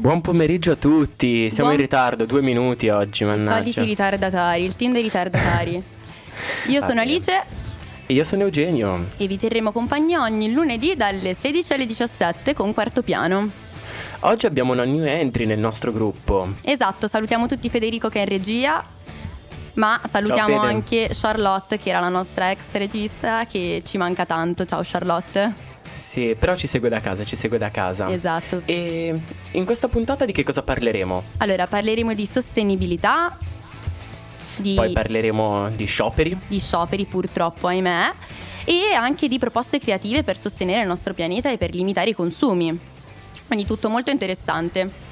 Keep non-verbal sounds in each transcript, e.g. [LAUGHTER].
Buon pomeriggio a tutti. Siamo Buon- in ritardo, due minuti oggi, mannaggia. soliti ritardatari, il team dei ritardatari. [LAUGHS] Io sono Ah, Alice E io sono Eugenio. e vi terremo compagnia ogni lunedì dalle 16 alle 17 con quarto piano. Oggi abbiamo una new entry nel nostro gruppo. Esatto, salutiamo tutti Federico che è in regia. Ma salutiamo anche Charlotte che era la nostra ex regista che ci manca tanto. Ciao Charlotte. Sì, però ci segue da casa, ci segue da casa. Esatto. E in questa puntata di che cosa parleremo? Allora parleremo di sostenibilità, di, Poi parleremo di scioperi. di scioperi purtroppo ahimè e anche di proposte creative per sostenere il nostro pianeta e per limitare i consumi. Quindi tutto molto interessante.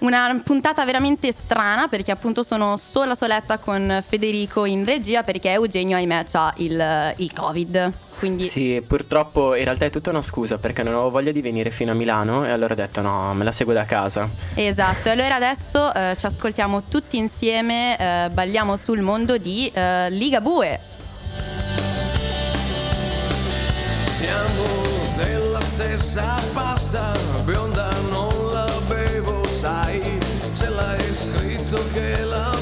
Una puntata veramente strana perché appunto sono sola soletta con Federico in regia perché Eugenio ahimè ha il, il covid. Quindi Sì, purtroppo in realtà è tutta una scusa perché non avevo voglia di venire fino a Milano e allora ho detto no, me la seguo da casa. Esatto, e allora adesso eh, ci ascoltiamo tutti insieme, eh, balliamo sul mondo di eh, Ligabue. Siamo della stessa pasta, bionda non la bevo, sai, ce l'hai scritto che la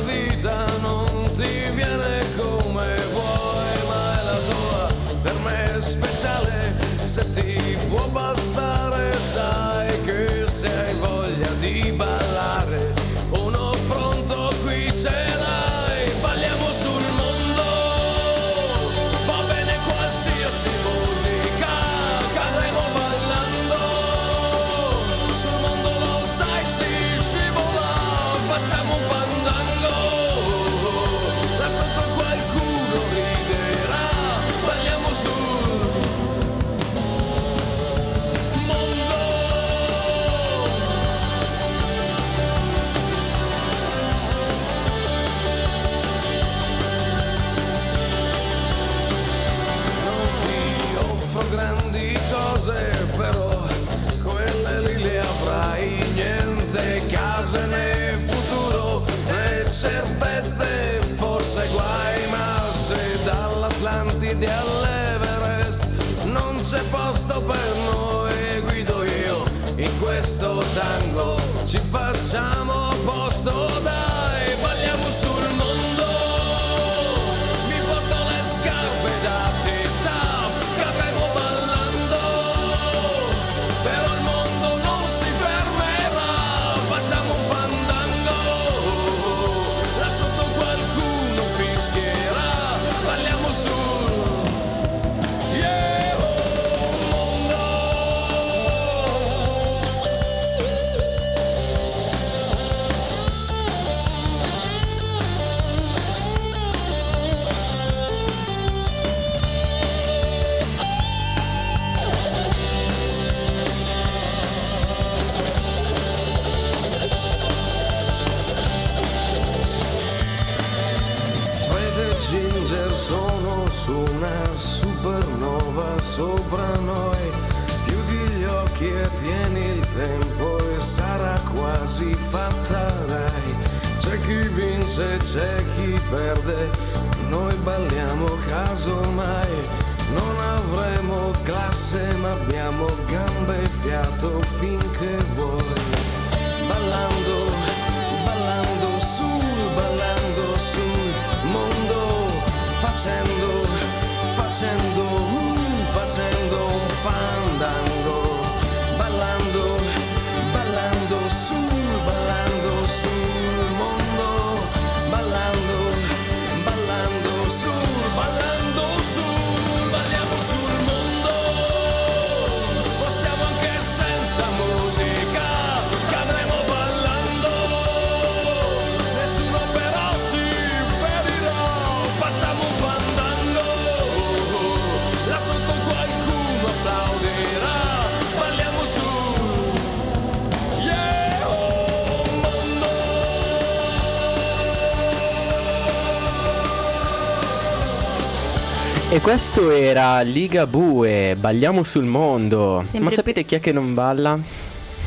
questo era Liga Bue, balliamo sul mondo. Sempre- Ma sapete chi è che non balla?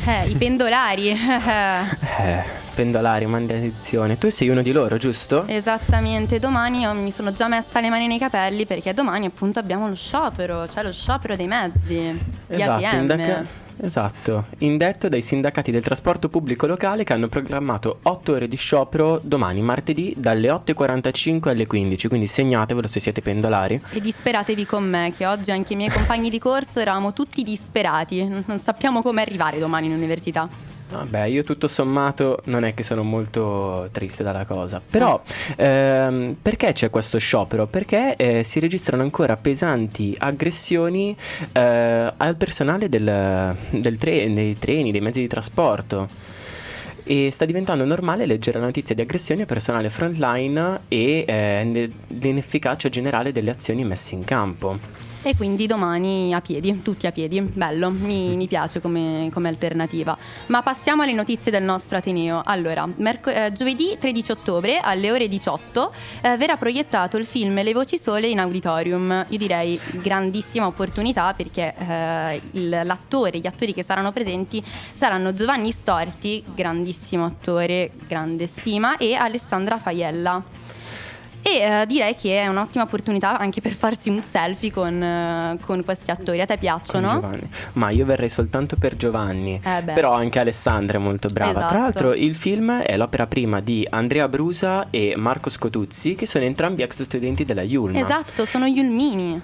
Eh, i pendolari. [LAUGHS] Eh, pendolari, maledizione. Tu sei uno di loro, giusto? Esattamente, domani io mi sono già messa le mani nei capelli perché domani appunto abbiamo lo sciopero, cioè lo sciopero dei mezzi. Gli Esatto, ATM. da che, Esatto, indetto dai sindacati del trasporto pubblico locale che hanno programmato 8 ore di sciopero domani, martedì, dalle 8.45 alle 15, quindi segnatevelo se siete pendolari. E disperatevi con me, che oggi anche i miei compagni di corso eravamo tutti disperati. Non sappiamo come arrivare domani in università. Vabbè, io tutto sommato non è che sono molto triste dalla cosa. Però, ehm, perché c'è questo sciopero? Perché eh, si registrano ancora pesanti aggressioni eh, al personale del, del tre- dei treni, dei mezzi di trasporto. E sta diventando normale leggere la notizia di aggressioni a personale frontline e eh, ne- l'inefficacia generale delle azioni messe in campo. E quindi domani a piedi, tutti a piedi. Bello, mi, mi piace come, come alternativa. Ma passiamo alle notizie del nostro Ateneo. Allora, merc- eh, giovedì 13 ottobre alle ore 18 eh, verrà proiettato il film Le voci sole in auditorium. Io direi grandissima opportunità perché eh, il- l'attore, gli attori che saranno presenti saranno Giovanni Storti, grandissimo attore, grande stima, e Alessandra Faiella. E eh, direi che è un'ottima opportunità anche per farsi un selfie con, eh, con questi attori. A te piacciono? Ma io verrei soltanto per Giovanni. Eh. Però anche Alessandra è molto brava. Esatto. Tra l'altro, il film è l'opera prima di Andrea Brusa e Marco Scotuzzi, che sono entrambi ex studenti della Yulm. Esatto, sono gli ulmini.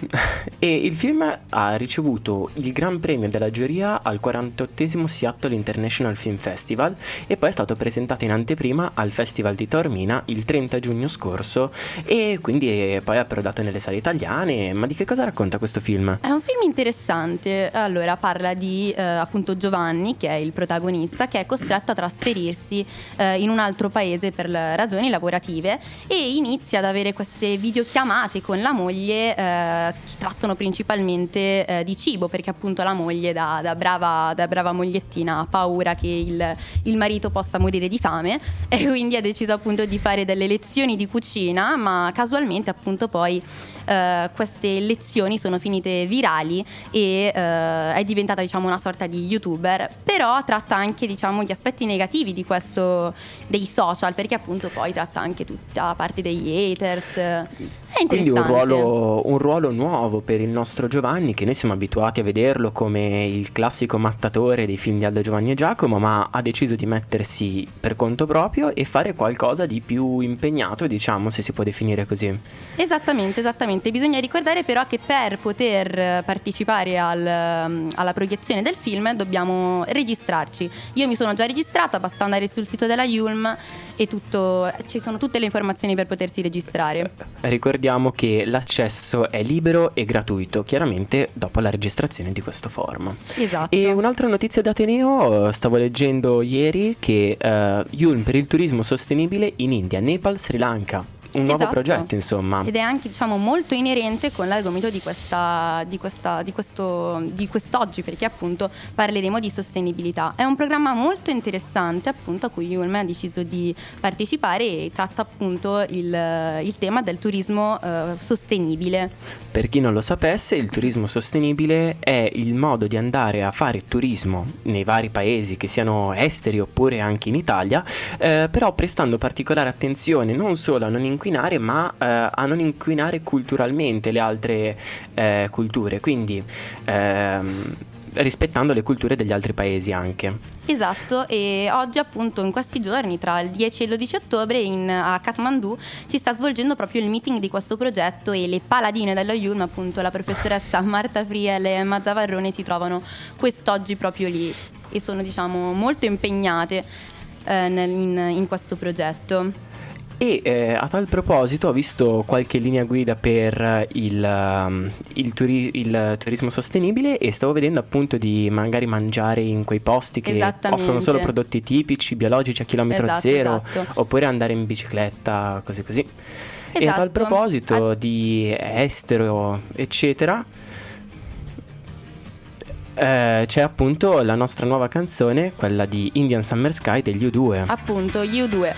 [LAUGHS] E il film ha ricevuto il Gran Premio della giuria al 48 Seattle International Film Festival e poi è stato presentato in anteprima al Festival di Taormina il 30 giugno scorso e quindi è poi approdato nelle sale italiane. Ma di che cosa racconta questo film? È un film interessante. Allora, parla di eh, appunto Giovanni, che è il protagonista, che è costretto a trasferirsi eh, in un altro paese per ragioni lavorative e inizia ad avere queste videochiamate con la moglie eh, che trattano principalmente eh, di cibo, perché appunto la moglie, da, da brava, da brava mogliettina, ha paura che il, il marito possa morire di fame [LAUGHS] e quindi ha deciso appunto di fare delle lezioni di cucina, ma casualmente appunto poi eh, queste lezioni sono finite virali e eh, è diventata diciamo una sorta di youtuber, però tratta anche diciamo gli aspetti negativi di questo dei social, perché appunto poi tratta anche tutta la parte degli haters. Quindi un ruolo, un ruolo nuovo per il nostro Giovanni, che noi siamo abituati a vederlo come il classico mattatore dei film di Aldo Giovanni e Giacomo, ma ha deciso di mettersi per conto proprio e fare qualcosa di più impegnato, diciamo, se si può definire così. Esattamente, esattamente. Bisogna ricordare però che per poter partecipare al, alla proiezione del film dobbiamo registrarci. Io mi sono già registrata, basta andare sul sito della Yulm e tutto, ci sono tutte le informazioni per potersi registrare. Ricordiamo che l'accesso è libero e gratuito, chiaramente dopo la registrazione di questo forum. Esatto. E un'altra notizia d'Ateneo, eh, stavo leggendo ieri che eh, Yulm per il turismo sostenibile in India, Nepal, Sri Lanka. Un nuovo Esatto. progetto, insomma. Ed è anche diciamo, molto inerente con l'argomento di, questa, di, questa, di, questo, di quest'oggi, perché appunto parleremo di sostenibilità. È un programma molto interessante, appunto, a cui Yulm ha deciso di partecipare e tratta appunto il, il tema del turismo eh, sostenibile. Per chi non lo sapesse, il turismo sostenibile è il modo di andare a fare turismo nei vari paesi, che siano esteri oppure anche in Italia, eh, però prestando particolare attenzione non solo a non inquinare, ma eh, a non inquinare culturalmente le altre eh, culture, quindi ehm, rispettando le culture degli altri paesi anche. Esatto, e oggi appunto in questi giorni, tra il 10 e il 12 ottobre, in- a Kathmandu si sta svolgendo proprio il meeting di questo progetto e le paladine dello Yulm, appunto la professoressa [LAUGHS] Marta Friel e Emma Zavarrone si trovano quest'oggi proprio lì e sono diciamo molto impegnate eh, nel- in, in questo progetto. E eh, a tal proposito ho visto qualche linea guida per eh, il, um, il turi- il turismo sostenibile e stavo vedendo appunto di magari mangiare in quei posti che offrono solo prodotti tipici, biologici a chilometro Esatto, zero, esatto. oppure andare in bicicletta, così così. E a Esatto. tal proposito A- di estero, eccetera, eh, c'è appunto la nostra nuova canzone, quella di Indian Summer Sky degli U2. Appunto, U2.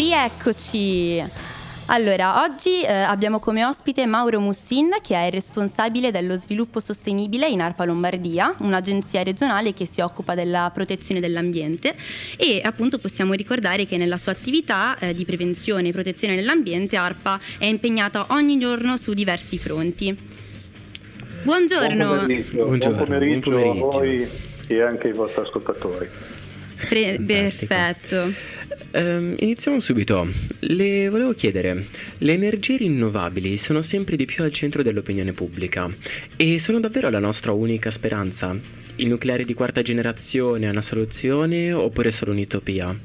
Rieccoci. Allora, oggi eh, abbiamo come ospite Mauro Mussin, che è il responsabile dello sviluppo sostenibile in ARPA Lombardia, un'agenzia regionale che si occupa della protezione dell'ambiente e appunto possiamo ricordare che nella sua attività eh, di prevenzione e protezione dell'ambiente ARPA è impegnata ogni giorno su diversi fronti. Buongiorno. Buon pomeriggio, Buongiorno, buon pomeriggio, buon pomeriggio. a voi e anche ai vostri ascoltatori. Pre- perfetto. Ehm, iniziamo subito. Le volevo chiedere, le energie rinnovabili sono sempre di più al centro dell'opinione pubblica e sono davvero la nostra unica speranza? Il nucleare di quarta generazione è una soluzione oppure solo un'utopia?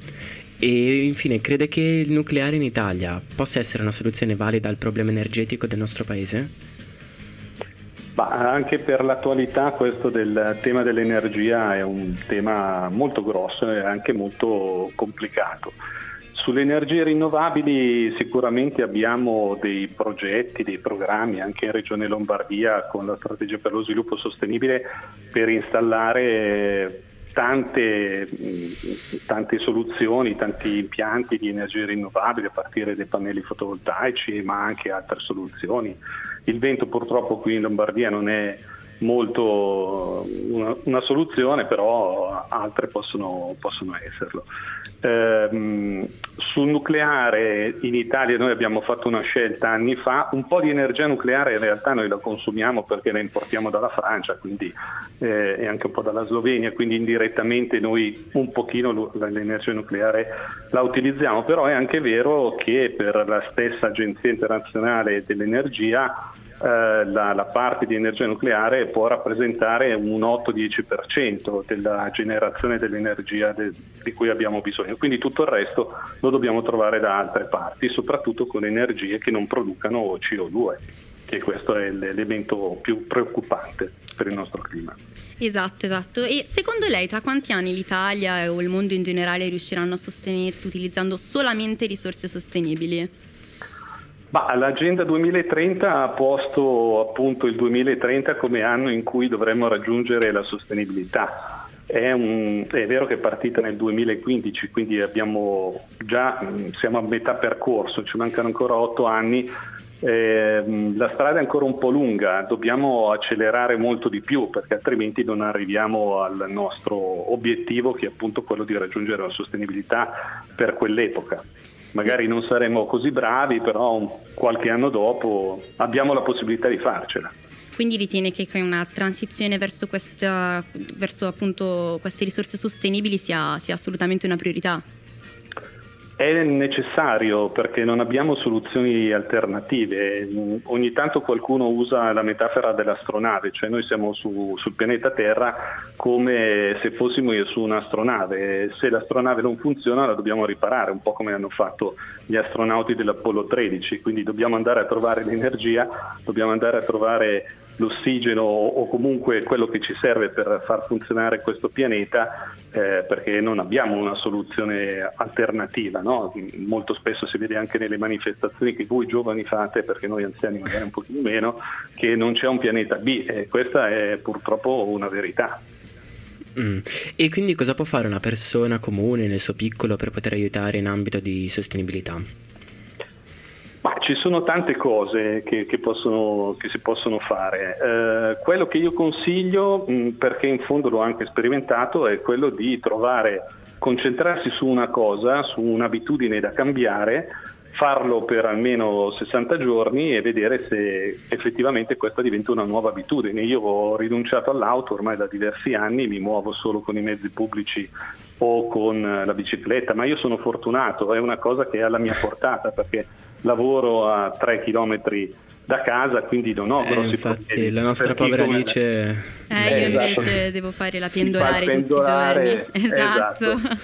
E infine, crede che il nucleare in Italia possa essere una soluzione valida al problema energetico del nostro paese? Ma anche per l'attualità questo del tema dell'energia è un tema molto grosso e anche molto complicato. Sulle energie rinnovabili sicuramente abbiamo dei progetti, dei programmi anche in Regione Lombardia con la strategia per lo sviluppo sostenibile per installare tante, mh, tante soluzioni, tanti impianti di energie rinnovabili a partire dai pannelli fotovoltaici ma anche altre soluzioni. Il vento purtroppo qui in Lombardia non è molto una, una soluzione, però altre possono, possono esserlo. Ehm, sul nucleare in Italia noi abbiamo fatto una scelta anni fa, un po' di energia nucleare in realtà noi la consumiamo perché la importiamo dalla Francia quindi, eh, e anche un po' dalla Slovenia, quindi indirettamente noi un pochino l'energia nucleare la utilizziamo, però è anche vero che per la stessa Agenzia internazionale dell'energia eh, la, la parte di energia nucleare può rappresentare un 8-10% della generazione dell'energia de- di cui abbiamo bisogno, quindi tutto il resto lo dobbiamo trovare da altre parti, soprattutto con energie che non producano CO2, che questo è l'elemento più preoccupante per il nostro clima. Esatto, esatto. E secondo lei tra quanti anni l'Italia o il mondo in generale riusciranno a sostenersi utilizzando solamente risorse sostenibili? Ma l'agenda 2030 ha posto appunto il 2030 come anno in cui dovremmo raggiungere la sostenibilità. È, un- è vero che è partita nel 2015, quindi già, mh, siamo a metà percorso, ci mancano ancora otto anni. Ehm, la strada è ancora un po' lunga, dobbiamo accelerare molto di più perché altrimenti non arriviamo al nostro obiettivo che è appunto quello di raggiungere la sostenibilità per quell'epoca. Magari non saremo così bravi, però qualche anno dopo abbiamo la possibilità di farcela. Quindi ritiene che una transizione verso, questa, verso queste risorse sostenibili sia, sia assolutamente una priorità? È necessario perché non abbiamo soluzioni alternative. Ogni tanto qualcuno usa la metafora dell'astronave, cioè noi siamo su- sul pianeta Terra come se fossimo su un'astronave. Se l'astronave non funziona la dobbiamo riparare, un po' come hanno fatto gli astronauti dell'Apollo 13, quindi dobbiamo andare a trovare l'energia, dobbiamo andare a trovare l'ossigeno o comunque quello che ci serve per far funzionare questo pianeta eh, perché non abbiamo una soluzione alternativa. no? Molto spesso si vede anche nelle manifestazioni che voi giovani fate, perché noi anziani magari un pochino meno, che non c'è un pianeta B e questa è purtroppo una verità. Mm. E quindi cosa può fare una persona comune nel suo piccolo per poter aiutare in ambito di sostenibilità? Ci sono tante cose che, che possono- che si possono fare. Eh, quello che io consiglio, mh, perché in fondo l'ho anche sperimentato, è quello di trovare, concentrarsi su una cosa, su un'abitudine da cambiare, farlo per almeno 60 giorni e vedere se effettivamente questa diventa una nuova abitudine. Io ho rinunciato all'auto ormai da diversi anni, mi muovo solo con i mezzi pubblici o con eh, la bicicletta, ma io sono fortunato, è una cosa che è alla mia portata perché lavoro a 3 km da casa, quindi non ho Eh, grossi infatti, problemi. la nostra povera come- Alice... Eh, Eh, io esatto. invece devo fare la il pendolare tutti i pendolare, giorni. Esatto. esatto.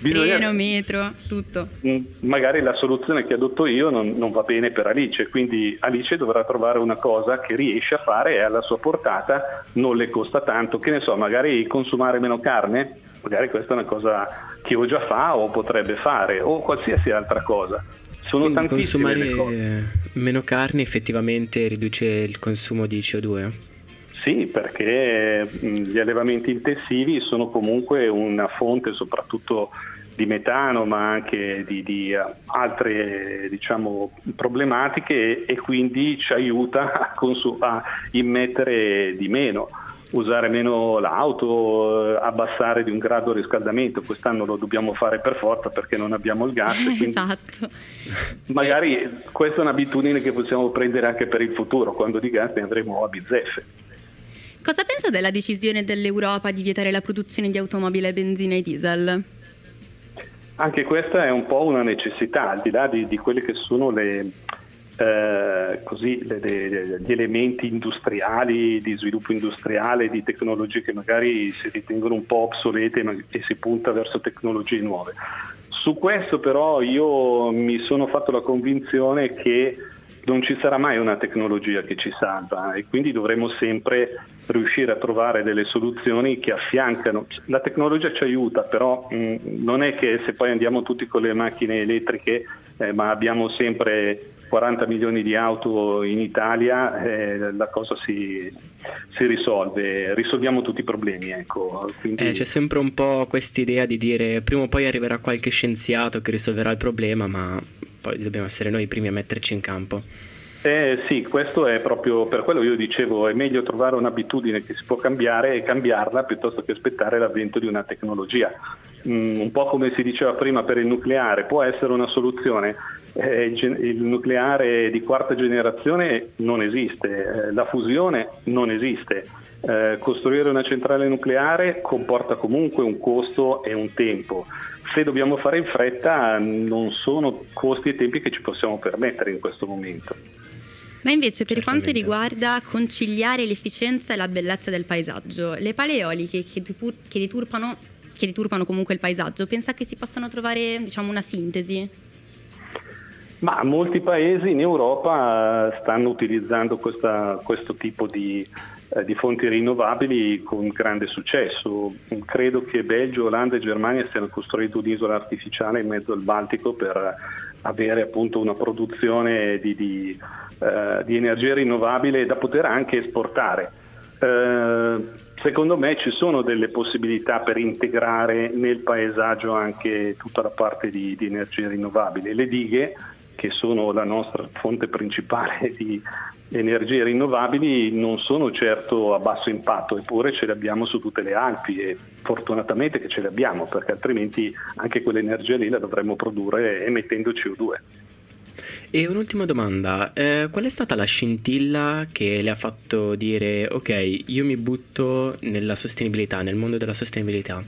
Bisogna- Treno, metro, tutto. Mm, magari la soluzione che adotto io non, non va bene per Alice, quindi Alice dovrà trovare una cosa che riesce a fare, è alla sua portata, non le costa tanto, che ne so, magari consumare meno carne, magari questa è una cosa che o già fa o potrebbe fare, o qualsiasi altra cosa. Sono Quindi tantissime le cose. consumare meno carne effettivamente riduce il consumo di CO2? Sì, perché gli allevamenti intensivi sono comunque una fonte soprattutto di metano ma anche di, di, eh, altre diciamo, problematiche e, quindi ci aiuta a, consu- a immettere di meno usare meno l'auto, eh, abbassare di un grado il riscaldamento. Quest'anno lo dobbiamo fare per forza perché non abbiamo il gas. [LAUGHS] esatto. Magari questa è un'abitudine che possiamo prendere anche per il futuro, quando di gas ne avremo a bizzeffe. Cosa pensa della decisione dell'Europa di vietare la produzione di automobili a benzina e diesel? Anche questa è un po' una necessità, al di là di, di quelle che sono le, eh, così, le- le- gli elementi industriali, di sviluppo industriale, di tecnologie che magari si ritengono un po' obsolete ma- e si punta verso tecnologie nuove. Su questo però io mi sono fatto la convinzione che non ci sarà mai una tecnologia che ci salva e quindi dovremo sempre riuscire a trovare delle soluzioni che affiancano. La tecnologia ci aiuta, però mh, non è che se poi andiamo tutti con le macchine elettriche, eh, ma abbiamo sempre 40 milioni di auto in Italia, eh, la cosa si, si risolve, risolviamo tutti i problemi. Ecco. Quindi- Eh, c'è sempre un po' quest'idea di dire prima o poi arriverà qualche scienziato che risolverà il problema, ma poi dobbiamo essere noi i primi a metterci in campo. Eh, sì, questo è proprio per quello io dicevo, è meglio trovare un'abitudine che si può cambiare e cambiarla piuttosto che aspettare l'avvento di una tecnologia. Mm, un po' come si diceva prima per il nucleare, può essere una soluzione. Eh, il, il nucleare di quarta generazione non esiste, eh, la fusione non esiste. Eh, costruire una centrale nucleare comporta comunque un costo e un tempo. Se dobbiamo fare in fretta non sono costi e tempi che ci possiamo permettere in questo momento. Ma invece per quanto Certamente. riguarda conciliare l'efficienza e la bellezza del paesaggio, le pale eoliche che, depur- che deturpano, che deturpano comunque il paesaggio, pensa che si possano trovare diciamo, una sintesi? Ma molti paesi in Europa eh, stanno utilizzando questa- questo tipo di, di fonti rinnovabili con grande successo. Credo che Belgio, Olanda e Germania stiano costruendo un'isola artificiale in mezzo al Baltico per avere appunto una produzione di, di, eh, di energia rinnovabile da poter anche esportare. Eh, secondo me ci sono delle possibilità per integrare nel paesaggio anche tutta la parte di, di energia rinnovabile. Le dighe, che sono la nostra fonte principale [LAUGHS] di energie rinnovabili, non sono certo a basso impatto, eppure ce le abbiamo su tutte le Alpi e fortunatamente che ce le abbiamo, perché altrimenti anche quell'energia lì la dovremmo produrre emettendo CO2. E un'ultima domanda, eh, qual è stata la scintilla che le ha fatto dire ok, io mi butto nella sostenibilità, nel mondo della sostenibilità?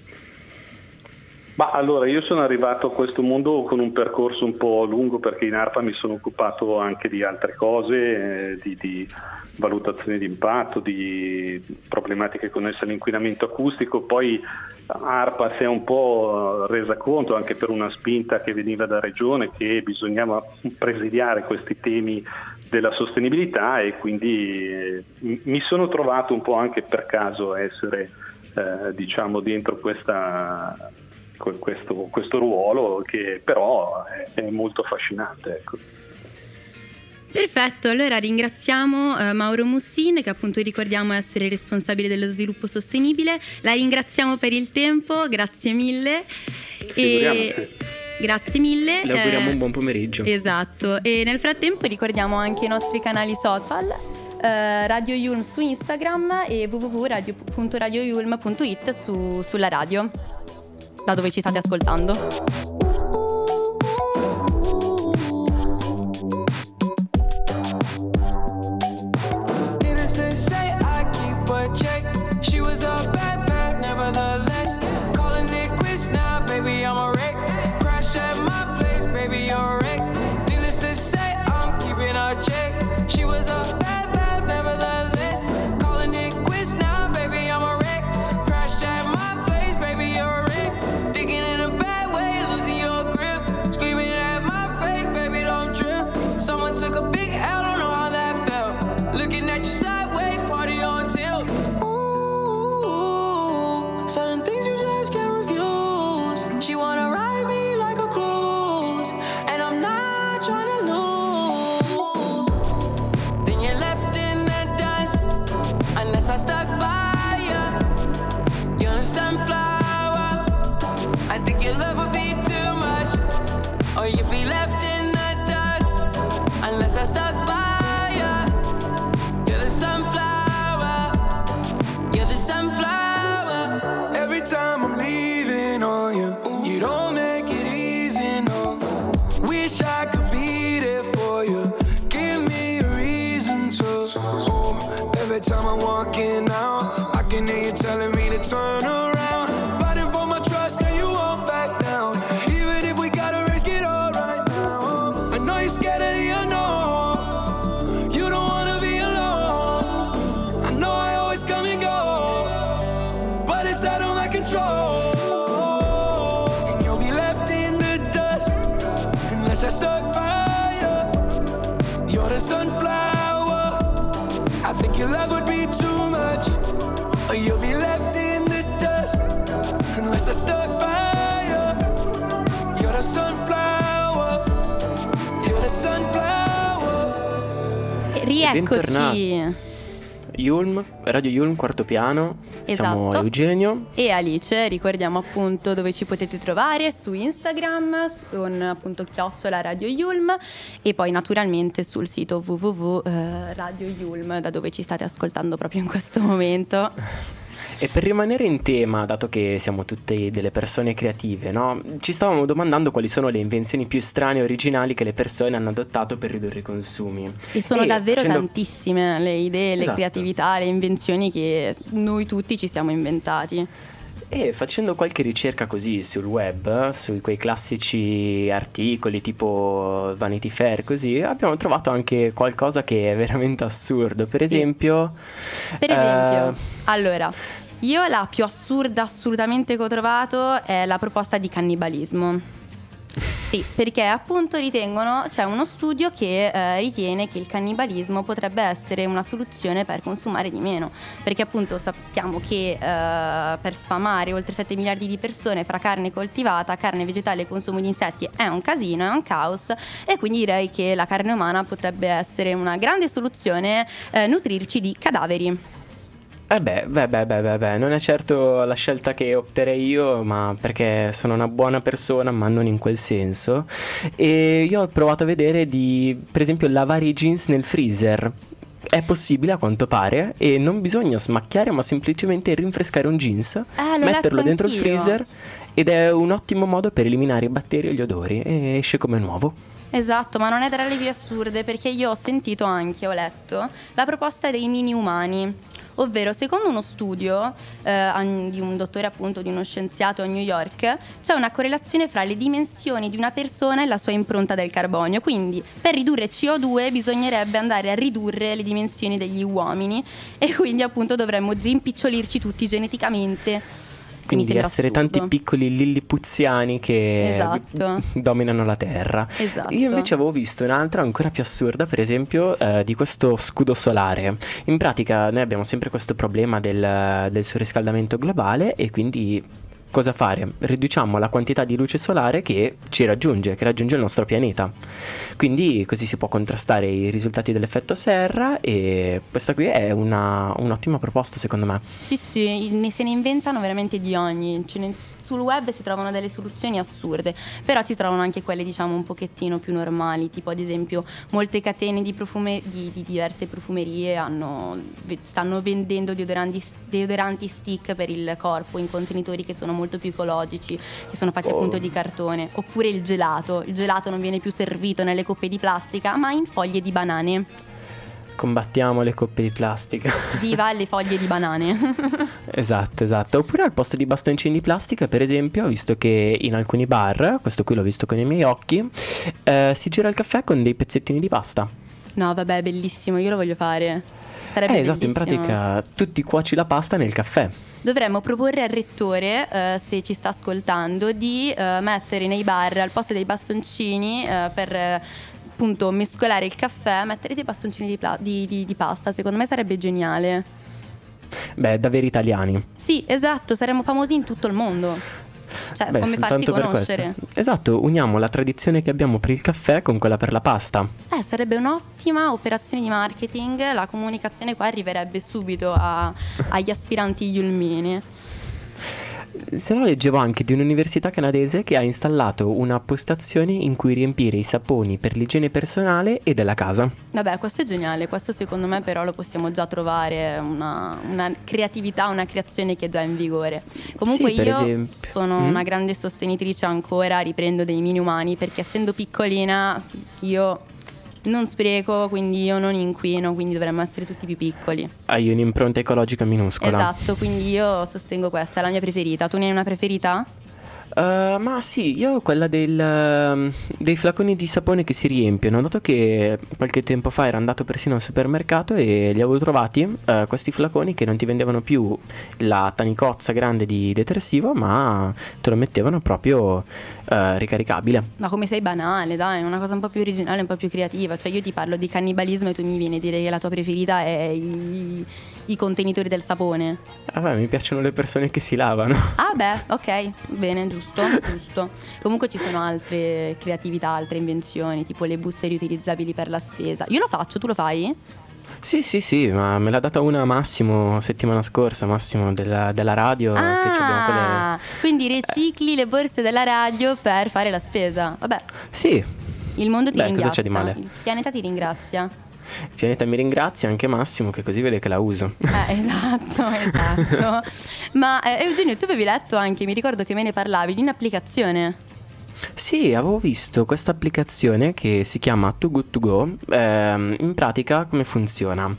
Ma allora io sono arrivato a questo mondo con un percorso un po' lungo perché in ARPA mi sono occupato anche di altre cose, eh, di, di valutazione di impatto, di problematiche connesse all'inquinamento acustico, poi ARPA si è un po' resa conto anche per una spinta che veniva da regione che bisognava presidiare questi temi della sostenibilità e quindi eh, mi sono trovato un po' anche per caso a essere eh, diciamo dentro questa que- questo, questo ruolo che però è, è molto affascinante. Ecco. Perfetto, allora ringraziamo eh, Mauro Mussin che appunto ricordiamo essere responsabile dello sviluppo sostenibile. La ringraziamo per il tempo, grazie mille. Figuriamoci. Grazie mille. Le auguriamo eh, un buon pomeriggio. Esatto, e nel frattempo ricordiamo anche i nostri canali social, eh, Radio Yulm su Instagram e www.radioyulm.it su- sulla radio, da dove ci state ascoltando. Bentornati. Yulm, Radio Yulm, quarto piano. Siamo Esatto. Eugenio. E Alice, ricordiamo appunto dove ci potete trovare su Instagram con appunto chiocciola Radio Yulm e poi naturalmente sul sito www.radio Yulm da dove ci state ascoltando proprio in questo momento. [LAUGHS] E per rimanere in tema, dato che siamo tutte delle persone creative, no? Ci stavamo domandando quali sono le invenzioni più strane e originali che le persone hanno adottato per ridurre i consumi. E sono E davvero facendo- tantissime le idee, le Esatto. creatività, le invenzioni che noi tutti ci siamo inventati. E facendo qualche ricerca così sul web, su quei classici articoli tipo Vanity Fair, così, abbiamo trovato anche qualcosa che è veramente assurdo. Per Sì. esempio... Per eh, esempio, allora, io la più assurda assolutamente che ho trovato è la proposta di cannibalismo. Sì, perché appunto ritengono, c'è uno studio che eh, ritiene che il cannibalismo potrebbe essere una soluzione per consumare di meno, perché appunto sappiamo che eh, per sfamare oltre 7 miliardi di persone fra carne coltivata, carne vegetale e consumo di insetti è un casino, è un caos e quindi direi che la carne umana potrebbe essere una grande soluzione eh, nutrirci di cadaveri. Eh beh, beh, beh, beh, beh, non è certo la scelta che opterei io, ma perché sono una buona persona, ma non in quel senso. E io ho provato a vedere di, per esempio, lavare i jeans nel freezer. È possibile a quanto pare e non bisogna smacchiare, ma semplicemente rinfrescare un jeans, Eh, metterlo dentro il anch'io. freezer ed è un ottimo modo per eliminare i batteri e gli odori e esce come nuovo. Esatto, ma non è tra le più assurde perché io ho sentito anche, ho letto, la proposta dei mini umani. Ovvero, secondo uno studio eh, di un dottore appunto, di uno scienziato a New York, c'è una correlazione fra le dimensioni di una persona e la sua impronta del carbonio. Quindi, per ridurre CO2 bisognerebbe andare a ridurre le dimensioni degli uomini e quindi appunto dovremmo rimpicciolirci tutti geneticamente. Quindi sembra essere assurdo. tanti piccoli lillipuziani che Esatto. [LAUGHS] dominano la terra. Esatto. Io invece avevo visto un'altra ancora più assurda, per esempio, eh, di questo scudo solare. In pratica noi abbiamo sempre questo problema del, del surriscaldamento globale e quindi cosa fare? Riduciamo la quantità di luce solare che ci raggiunge, che raggiunge il nostro pianeta. Quindi così si può contrastare i risultati dell'effetto serra e questa qui è una- un'ottima proposta secondo me. Sì, sì, ne- se ne inventano veramente di ogni. Ne- sul web si trovano delle soluzioni assurde, però ci trovano anche quelle, diciamo, un pochettino più normali, tipo ad esempio molte catene di, profume- di- di diverse profumerie hanno- stanno vendendo deodoranti, deodoranti stick per il corpo in contenitori che sono molto più ecologici, che sono fatti Oh. appunto di cartone, oppure il gelato. Il gelato non viene più servito nelle coppe di plastica, ma in foglie di banane. Combattiamo le coppe di plastica. Viva le foglie di banane. [LAUGHS] Esatto, esatto. Oppure al posto di bastoncini di plastica, per esempio, ho visto che in alcuni bar, questo qui l'ho visto con i miei occhi, eh, si gira il caffè con dei pezzettini di pasta. No, vabbè, bellissimo, io lo voglio fare. Sarebbe Eh, esatto, in pratica tu ti cuoci la pasta nel caffè. Dovremmo proporre al rettore, eh, se ci sta ascoltando, di eh, mettere nei bar al posto dei bastoncini eh, per eh, appunto mescolare il caffè, mettere dei bastoncini di, pla- di- di- di pasta. Secondo me sarebbe geniale. Beh, da veri italiani. Sì, esatto, saremmo famosi in tutto il mondo. Cioè, Beh, come per conoscere? Esatto, uniamo la tradizione che abbiamo per il caffè con quella per la pasta. Eh, sarebbe un'ottima operazione di marketing. La comunicazione qua arriverebbe subito a- agli aspiranti yulmini. Se no leggevo anche di un'università canadese che ha installato una postazione in cui riempire i saponi per l'igiene personale e della casa. Vabbè, questo è geniale, questo secondo me però lo possiamo già trovare, una, una creatività, una creazione che è già in vigore. Comunque Sì, io esempio. sono Mm? una grande sostenitrice ancora, riprendo dei mini umani, perché essendo piccolina io non spreco, quindi io non inquino, quindi dovremmo essere tutti più piccoli. Hai un'impronta ecologica minuscola. Esatto, quindi io sostengo questa, è la mia preferita. Tu ne hai una preferita? Uh, ma sì, io ho quella del, um, dei flaconi di sapone che si riempiono. Dato che qualche tempo fa ero andato persino al supermercato e li avevo trovati uh, questi flaconi che non ti vendevano più la tanicozza grande di detersivo, ma te lo mettevano proprio uh, ricaricabile. Ma come sei banale, dai, è una cosa un po' più originale, un po' più creativa. Cioè io ti parlo di cannibalismo e tu mi vieni a dire che la tua preferita è i, i contenitori del sapone. Ah, beh, mi piacciono le persone che si lavano. Ah beh, ok, bene, giusto, giusto. Comunque ci sono altre creatività, altre invenzioni, tipo le buste riutilizzabili per la spesa. Io lo faccio, tu lo fai? Sì, sì, sì, ma me l'ha data una Massimo settimana scorsa, Massimo della, della radio. abbiamo quelle... Ah, quindi ricicli le borse della radio per fare la spesa. Vabbè, Sì, il mondo ti Beh, ringrazia. cosa c'è di male? Il pianeta ti ringrazia. il pianeta mi ringrazia, anche Massimo, che così vede che la uso. Eh, esatto, [LAUGHS] esatto. Ma eh, Eugenio, tu avevi letto anche, mi ricordo che me ne parlavi, di un'applicazione. Sì, avevo visto questa applicazione che si chiama Too Good To Go. Ehm, in pratica come funziona?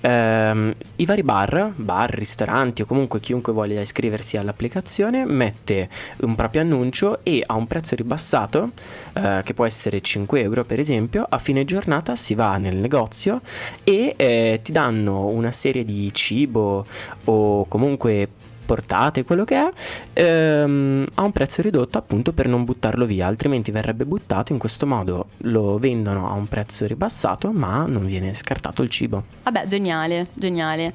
Ehm, I vari bar, bar, ristoranti o comunque chiunque voglia iscriversi all'applicazione mette un proprio annuncio e a un prezzo ribassato, eh, che può essere 5 euro per esempio, a fine giornata si va nel negozio e eh, ti danno una serie di cibo o comunque portate, quello che è, ehm, a un prezzo ridotto appunto per non buttarlo via, altrimenti verrebbe buttato. In questo modo lo vendono a un prezzo ribassato, ma non viene scartato il cibo. Vabbè, geniale, geniale.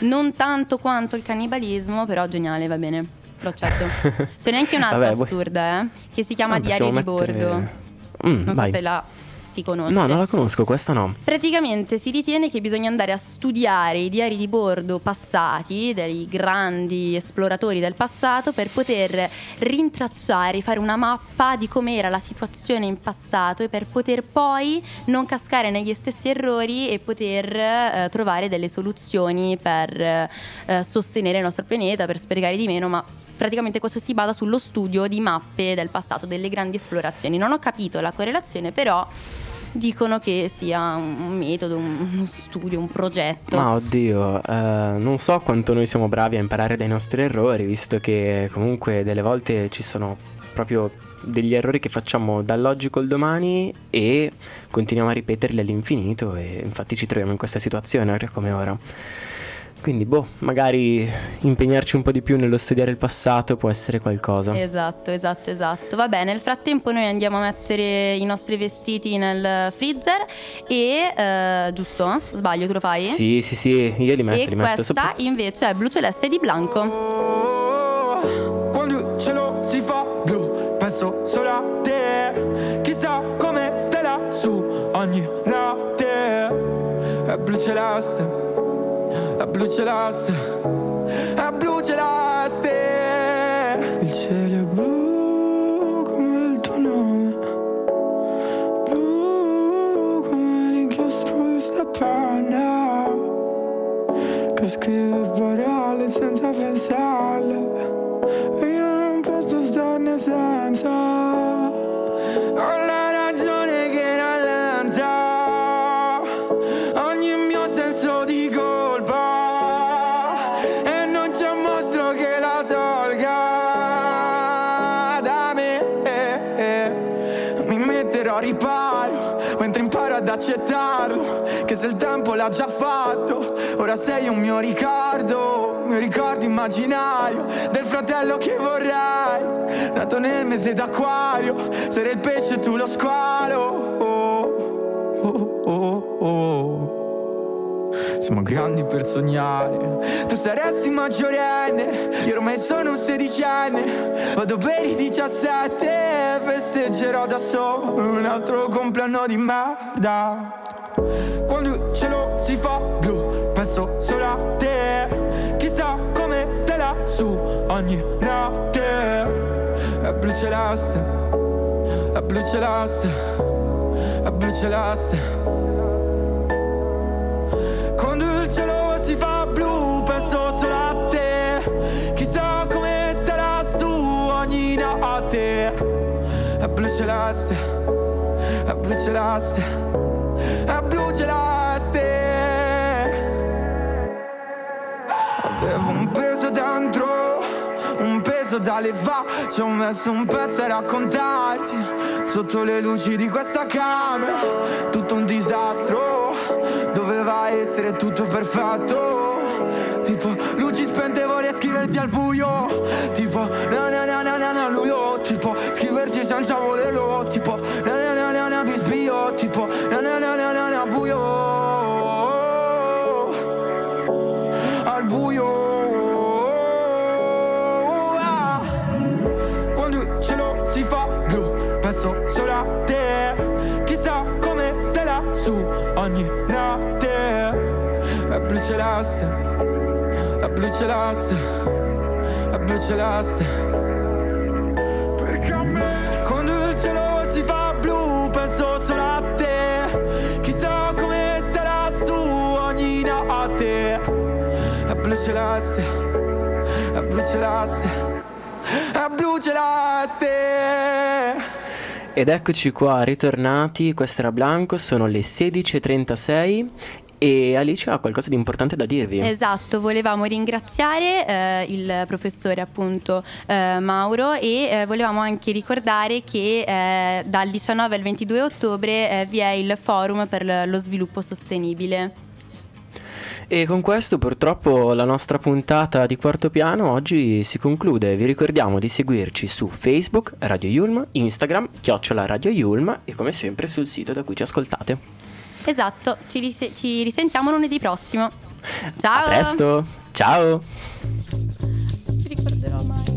Non tanto quanto il cannibalismo, però geniale, va bene. Lo accetto. [LAUGHS] Ce n'è anche un'altra Vabbè, assurda, eh, che si chiama Ah, Diario di mettere- bordo. Mm, Non vai. so se la si conosce. No, non la conosco, questa no. Praticamente si ritiene che bisogna andare a studiare i diari di bordo passati dei grandi esploratori del passato per poter rintracciare, fare una mappa di com'era la situazione in passato e per poter poi non cascare negli stessi errori e poter eh, trovare delle soluzioni per eh, sostenere il nostro pianeta, per sprecare di meno, ma praticamente questo si basa sullo studio di mappe del passato, delle grandi esplorazioni. Non ho capito la correlazione, però dicono che sia un metodo, un- uno studio, un progetto. Ma oddio, eh, non so quanto noi siamo bravi a imparare dai nostri errori, visto che comunque delle volte ci sono proprio degli errori che facciamo dall'oggi col domani e continuiamo a ripeterli all'infinito e infatti ci troviamo in questa situazione ora come ora. Quindi, boh, magari impegnarci un po' di più nello studiare il passato può essere qualcosa. Esatto, esatto, esatto. Vabbè, nel frattempo noi andiamo a mettere i nostri vestiti nel freezer e eh, giusto? Sbaglio, tu lo fai? Sì, sì, sì, io li metto, e li metto questa sopra. invece è blu celeste di Blanco. Quando il cielo si fa blu, penso solo a te. Chissà come stai lassù ogni notte. È blu celeste, è blu celeste, è blu celeste. Il cielo è blu come il tuo nome. Blu come l'inchiostro di sta penna che scrive riparo mentre imparo ad accettarlo che se il tempo l'ha già fatto. Ora sei un mio ricordo un mio ricordo immaginario del fratello che vorrei. Nato nel mese d'acquario sarei il pesce e tu lo squalo. Oh, oh, oh, oh. Siamo grandi per sognare. Tu saresti maggiorenne Io ormai sono un sedicenne Vado per i 17 Festeggerò da solo Un altro compleanno di merda. Quando il cielo si fa blu Penso solo a te. Chissà come stai lassù Ogni notte È blu celeste È blu celeste È blu celeste gelasse, è blu gelasse, è blu gelasse. Avevo un peso dentro, un peso da levare, ci ho messo un pezzo a raccontarti. Sotto le luci di questa camera, tutto un disastro, doveva essere tutto perfetto. Tipo, luci spendevo, vorrei scriverti al buio. Tipo, blu celeste È blu celeste È blu celeste Quando il cielo si fa blu Penso solo a te. Chissà come stai lassù Ogni notte. È blu celeste È blu celeste È blu celeste Ed eccoci qua, ritornati, questo era Blanco, sono le 16.36 e Alice ha qualcosa di importante da dirvi. Esatto, volevamo ringraziare eh, il professore appunto eh, Mauro e eh, volevamo anche ricordare che eh, dal 19 al 22 ottobre eh, vi è il forum per lo sviluppo sostenibile. E con questo purtroppo la nostra puntata di quarto piano oggi si conclude. Vi ricordiamo di seguirci su Facebook, Radio Yulm, Instagram, chiocciola Radio Yulm e come sempre sul sito da cui ci ascoltate. Esatto, ci, ris- ci risentiamo lunedì prossimo. Ciao. A presto. Ciao. Non ti ricorderò mai.